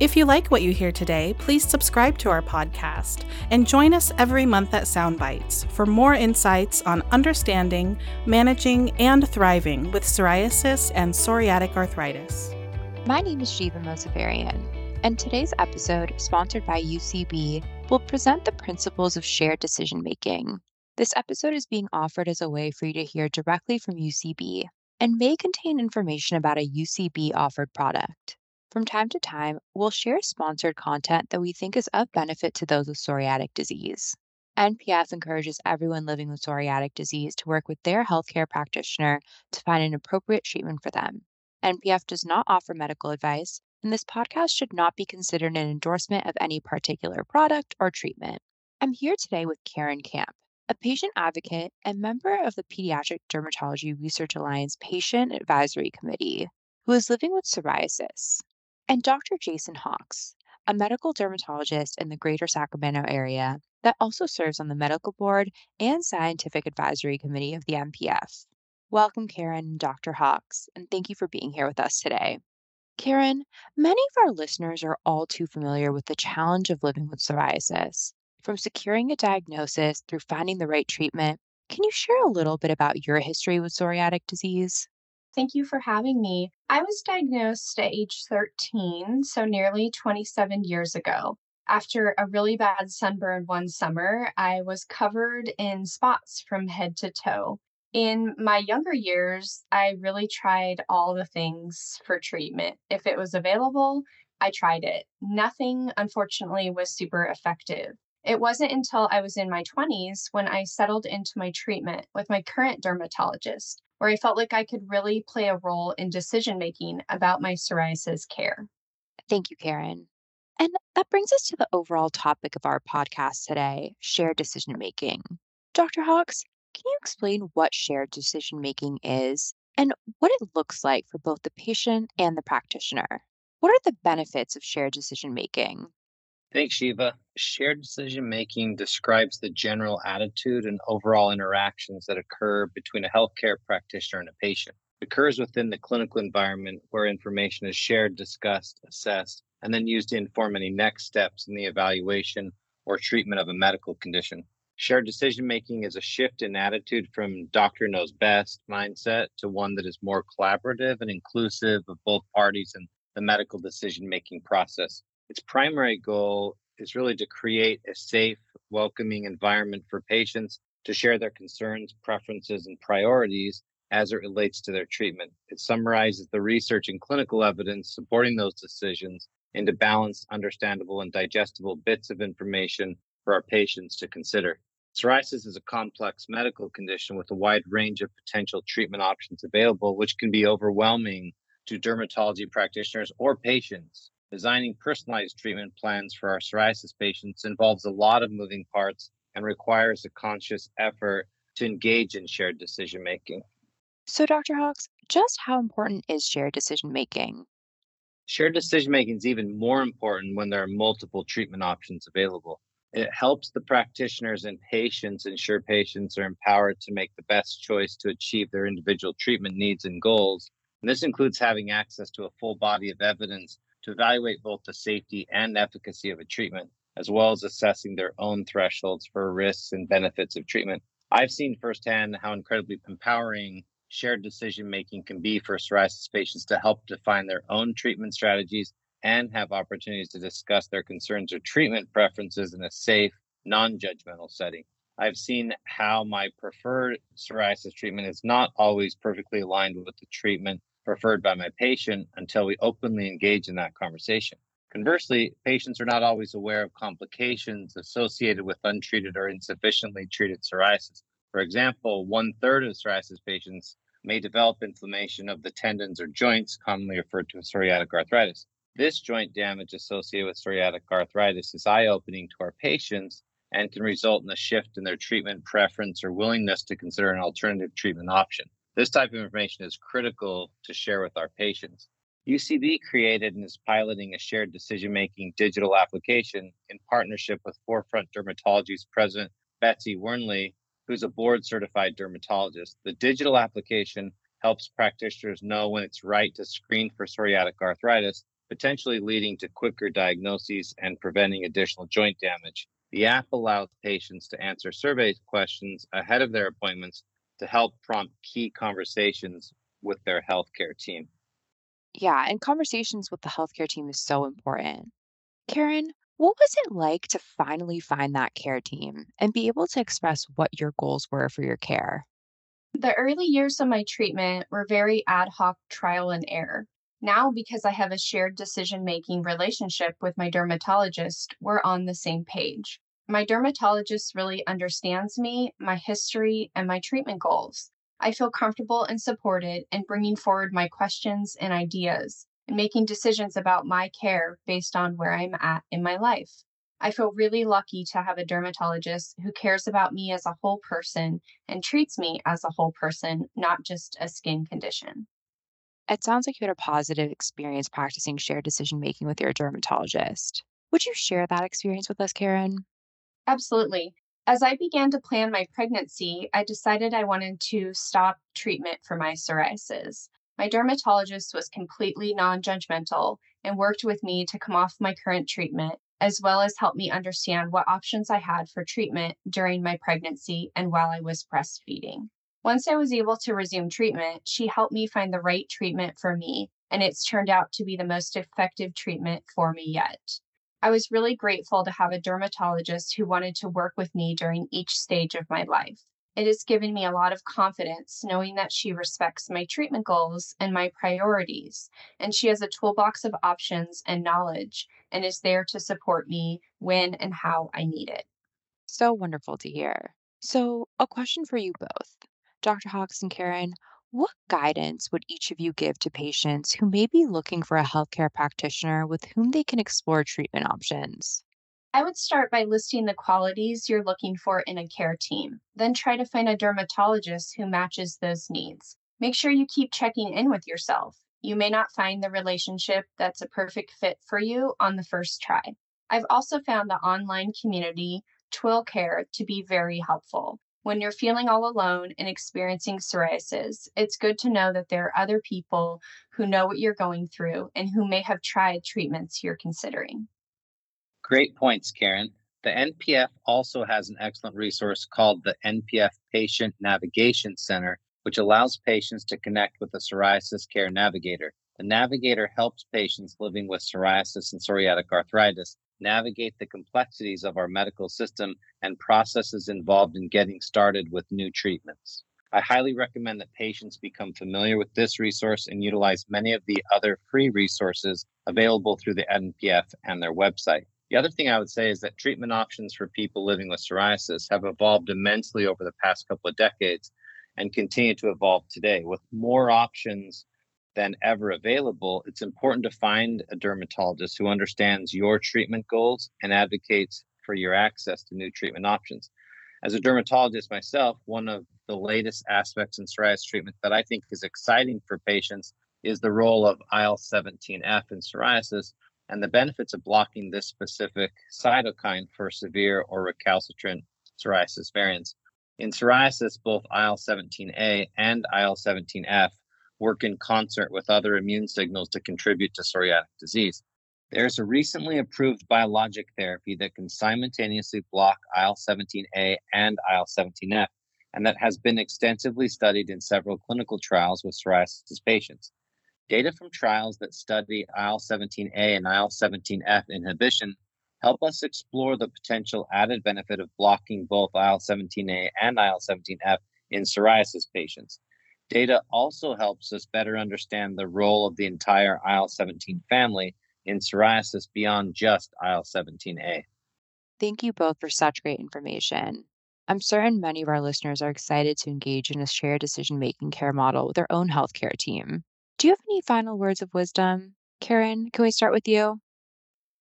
If you like what you hear today, please subscribe to our podcast and join us every month at Soundbites for more insights on understanding, managing, and thriving with psoriasis and psoriatic arthritis. My name is Shiva Mosafarian, and today's episode, sponsored by UCB, will present the principles of shared decision making. This episode is being offered as a way for you to hear directly from UCB and may contain information about a UCB offered product. From time to time, we'll share sponsored content that we think is of benefit to those with psoriatic disease. NPF encourages everyone living with psoriatic disease to work with their healthcare practitioner to find an appropriate treatment for them. NPF does not offer medical advice, and this podcast should not be considered an endorsement of any particular product or treatment. I'm here today with Karen Camp, a patient advocate and member of the Pediatric Dermatology Research Alliance Patient Advisory Committee, who is living with psoriasis and Dr. Jason Hawkes, a medical dermatologist in the greater Sacramento area that also serves on the medical board and scientific advisory committee of the NPF. Welcome, Karen and Dr. Hawkes, and thank you for being here with us today. Karen, many of our listeners are all too familiar with the challenge of living with psoriasis. From securing a diagnosis through finding the right treatment, can you share a little bit about your history with psoriatic disease? Thank you for having me. I was diagnosed at age 13, so nearly 27 years ago. After a really bad sunburn one summer, I was covered in spots from head to toe. In my younger years, I really tried all the things for treatment. If it was available, I tried it. Nothing, unfortunately, was super effective. It wasn't until I was in my 20s when I settled into my treatment with my current dermatologist where I felt like I could really play a role in decision making about my psoriasis care. Thank you, Karen. And that brings us to the overall topic of our podcast today shared decision making. Dr. Hawkes, can you explain what shared decision making is and what it looks like for both the patient and the practitioner? What are the benefits of shared decision making? Thanks, Shiva. Shared decision making describes the general attitude and overall interactions that occur between a healthcare practitioner and a patient. It occurs within the clinical environment where information is shared, discussed, assessed, and then used to inform any next steps in the evaluation or treatment of a medical condition. Shared decision making is a shift in attitude from doctor knows best mindset to one that is more collaborative and inclusive of both parties in the medical decision making process. Its primary goal is really to create a safe, welcoming environment for patients to share their concerns, preferences, and priorities as it relates to their treatment. It summarizes the research and clinical evidence supporting those decisions into balanced, understandable, and digestible bits of information for our patients to consider. Psoriasis is a complex medical condition with a wide range of potential treatment options available, which can be overwhelming to dermatology practitioners or patients. Designing personalized treatment plans for our psoriasis patients involves a lot of moving parts and requires a conscious effort to engage in shared decision making. So, Dr. Hawkes, just how important is shared decision making? Shared decision making is even more important when there are multiple treatment options available. It helps the practitioners and patients ensure patients are empowered to make the best choice to achieve their individual treatment needs and goals. And this includes having access to a full body of evidence to evaluate both the safety and efficacy of a treatment, as well as assessing their own thresholds for risks and benefits of treatment. I've seen firsthand how incredibly empowering shared decision making can be for psoriasis patients to help define their own treatment strategies and have opportunities to discuss their concerns or treatment preferences in a safe, non judgmental setting. I've seen how my preferred psoriasis treatment is not always perfectly aligned with the treatment preferred by my patient until we openly engage in that conversation. Conversely, patients are not always aware of complications associated with untreated or insufficiently treated psoriasis. For example, one third of psoriasis patients may develop inflammation of the tendons or joints, commonly referred to as psoriatic arthritis. This joint damage associated with psoriatic arthritis is eye opening to our patients and can result in a shift in their treatment preference or willingness to consider an alternative treatment option. This type of information is critical to share with our patients. UCB created and is piloting a shared decision making digital application in partnership with Forefront Dermatology's president, Betsy Wernley, who's a board certified dermatologist. The digital application helps practitioners know when it's right to screen for psoriatic arthritis, potentially leading to quicker diagnoses and preventing additional joint damage. The app allows patients to answer survey questions ahead of their appointments to help prompt key conversations with their healthcare team. Yeah, and conversations with the healthcare team is so important. Karen, what was it like to finally find that care team and be able to express what your goals were for your care? The early years of my treatment were very ad hoc trial and error. Now, because I have a shared decision making relationship with my dermatologist, we're on the same page. My dermatologist really understands me, my history, and my treatment goals. I feel comfortable and supported in bringing forward my questions and ideas and making decisions about my care based on where I'm at in my life. I feel really lucky to have a dermatologist who cares about me as a whole person and treats me as a whole person, not just a skin condition. It sounds like you had a positive experience practicing shared decision making with your dermatologist. Would you share that experience with us, Karen? Absolutely. As I began to plan my pregnancy, I decided I wanted to stop treatment for my psoriasis. My dermatologist was completely non judgmental and worked with me to come off my current treatment as well as help me understand what options I had for treatment during my pregnancy and while I was breastfeeding. Once I was able to resume treatment, she helped me find the right treatment for me, and it's turned out to be the most effective treatment for me yet. I was really grateful to have a dermatologist who wanted to work with me during each stage of my life. It has given me a lot of confidence knowing that she respects my treatment goals and my priorities, and she has a toolbox of options and knowledge and is there to support me when and how I need it. So wonderful to hear. So, a question for you both. Dr. Hawkes and Karen, what guidance would each of you give to patients who may be looking for a healthcare practitioner with whom they can explore treatment options? I would start by listing the qualities you're looking for in a care team. Then try to find a dermatologist who matches those needs. Make sure you keep checking in with yourself. You may not find the relationship that's a perfect fit for you on the first try. I've also found the online community, Twill Care, to be very helpful. When you're feeling all alone and experiencing psoriasis, it's good to know that there are other people who know what you're going through and who may have tried treatments you're considering. Great points, Karen. The NPF also has an excellent resource called the NPF Patient Navigation Center, which allows patients to connect with a psoriasis care navigator. The navigator helps patients living with psoriasis and psoriatic arthritis navigate the complexities of our medical system and processes involved in getting started with new treatments. I highly recommend that patients become familiar with this resource and utilize many of the other free resources available through the NPF and their website. The other thing I would say is that treatment options for people living with psoriasis have evolved immensely over the past couple of decades and continue to evolve today. With more options than ever available, it's important to find a dermatologist who understands your treatment goals and advocates for your access to new treatment options. As a dermatologist myself, one of the latest aspects in psoriasis treatment that I think is exciting for patients is the role of IL 17F in psoriasis, and the benefits of blocking this specific cytokine for severe or recalcitrant psoriasis variants. In psoriasis, both IL 17A and IL 17F work in concert with other immune signals to contribute to psoriatic disease. There's a recently approved biologic therapy that can simultaneously block IL 17A and IL 17F, and that has been extensively studied in several clinical trials with psoriasis patients. Data from trials that study IL 17A and IL 17F inhibition help us explore the potential added benefit of blocking both IL 17A and IL 17F in psoriasis patients. Data also helps us better understand the role of the entire IL 17 family in psoriasis beyond just IL 17A. Thank you both for such great information. I'm certain many of our listeners are excited to engage in a shared decision making care model with their own healthcare team. Do you have any final words of wisdom? Karen, can we start with you?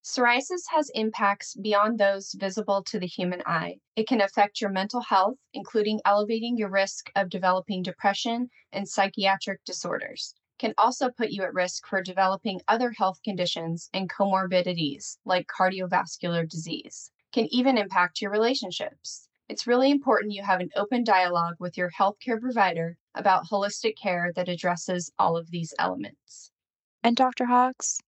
Psoriasis has impacts beyond those visible to the human eye. It can affect your mental health, including elevating your risk of developing depression and psychiatric disorders. Can also put you at risk for developing other health conditions and comorbidities like cardiovascular disease. Can even impact your relationships. It's really important you have an open dialogue with your healthcare provider about holistic care that addresses all of these elements. And Dr. Hawkes?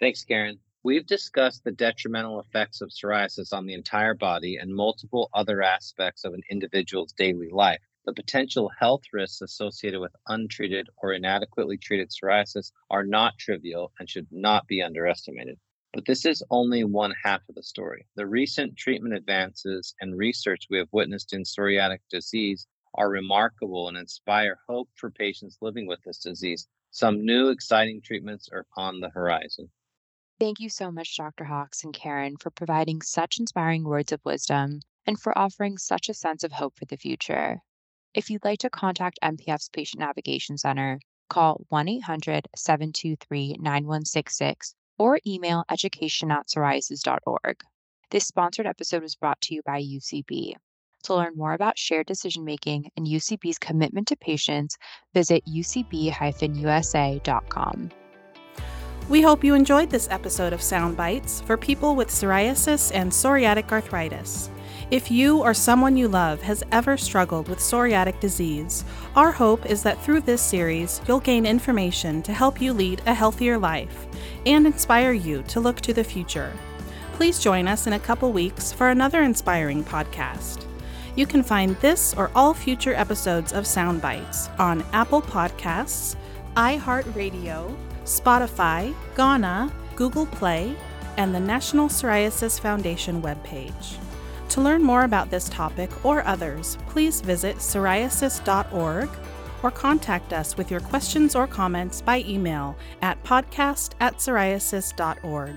Thanks, Karen. We've discussed the detrimental effects of psoriasis on the entire body and multiple other aspects of an individual's daily life. The potential health risks associated with untreated or inadequately treated psoriasis are not trivial and should not be underestimated. But this is only one half of the story. The recent treatment advances and research we have witnessed in psoriatic disease are remarkable and inspire hope for patients living with this disease. Some new exciting treatments are on the horizon. Thank you so much, Dr. Hawkes and Karen, for providing such inspiring words of wisdom and for offering such a sense of hope for the future. If you'd like to contact NPF's Patient Navigation Center, call 1 800 723 9166 or email education at psoriasis.org. This sponsored episode was brought to you by UCB. To learn more about shared decision making and UCB's commitment to patients, visit ucb usa.com. We hope you enjoyed this episode of Sound Bites for people with psoriasis and psoriatic arthritis. If you or someone you love has ever struggled with psoriatic disease, our hope is that through this series, you'll gain information to help you lead a healthier life and inspire you to look to the future. Please join us in a couple weeks for another inspiring podcast. You can find this or all future episodes of Sound Bites on Apple Podcasts, iHeartRadio, Spotify, Gaana, Google Play, and the National Psoriasis Foundation webpage. To learn more about this topic or others, please visit psoriasis.org or contact us with your questions or comments by email at podcast at psoriasis.org.